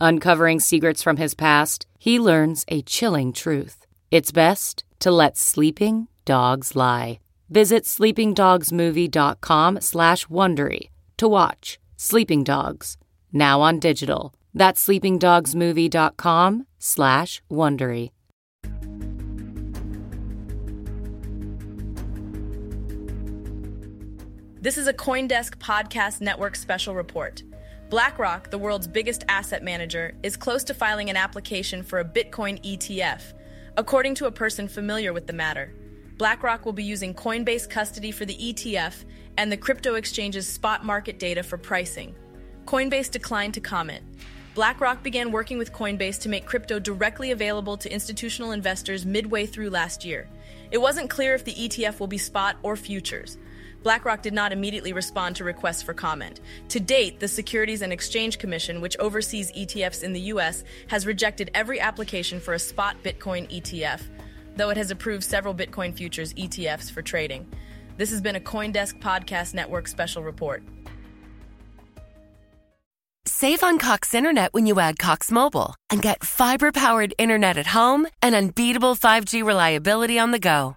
Uncovering secrets from his past, he learns a chilling truth. It's best to let sleeping dogs lie. Visit sleepingdogsmovie.com slash Wondery to watch Sleeping Dogs, now on digital. That's sleepingdogsmovie.com slash Wondery. This is a Coindesk Podcast Network special report. BlackRock, the world's biggest asset manager, is close to filing an application for a Bitcoin ETF, according to a person familiar with the matter. BlackRock will be using Coinbase custody for the ETF and the crypto exchange's spot market data for pricing. Coinbase declined to comment. BlackRock began working with Coinbase to make crypto directly available to institutional investors midway through last year. It wasn't clear if the ETF will be spot or futures. BlackRock did not immediately respond to requests for comment. To date, the Securities and Exchange Commission, which oversees ETFs in the U.S., has rejected every application for a spot Bitcoin ETF, though it has approved several Bitcoin futures ETFs for trading. This has been a Coindesk Podcast Network special report. Save on Cox Internet when you add Cox Mobile and get fiber powered internet at home and unbeatable 5G reliability on the go.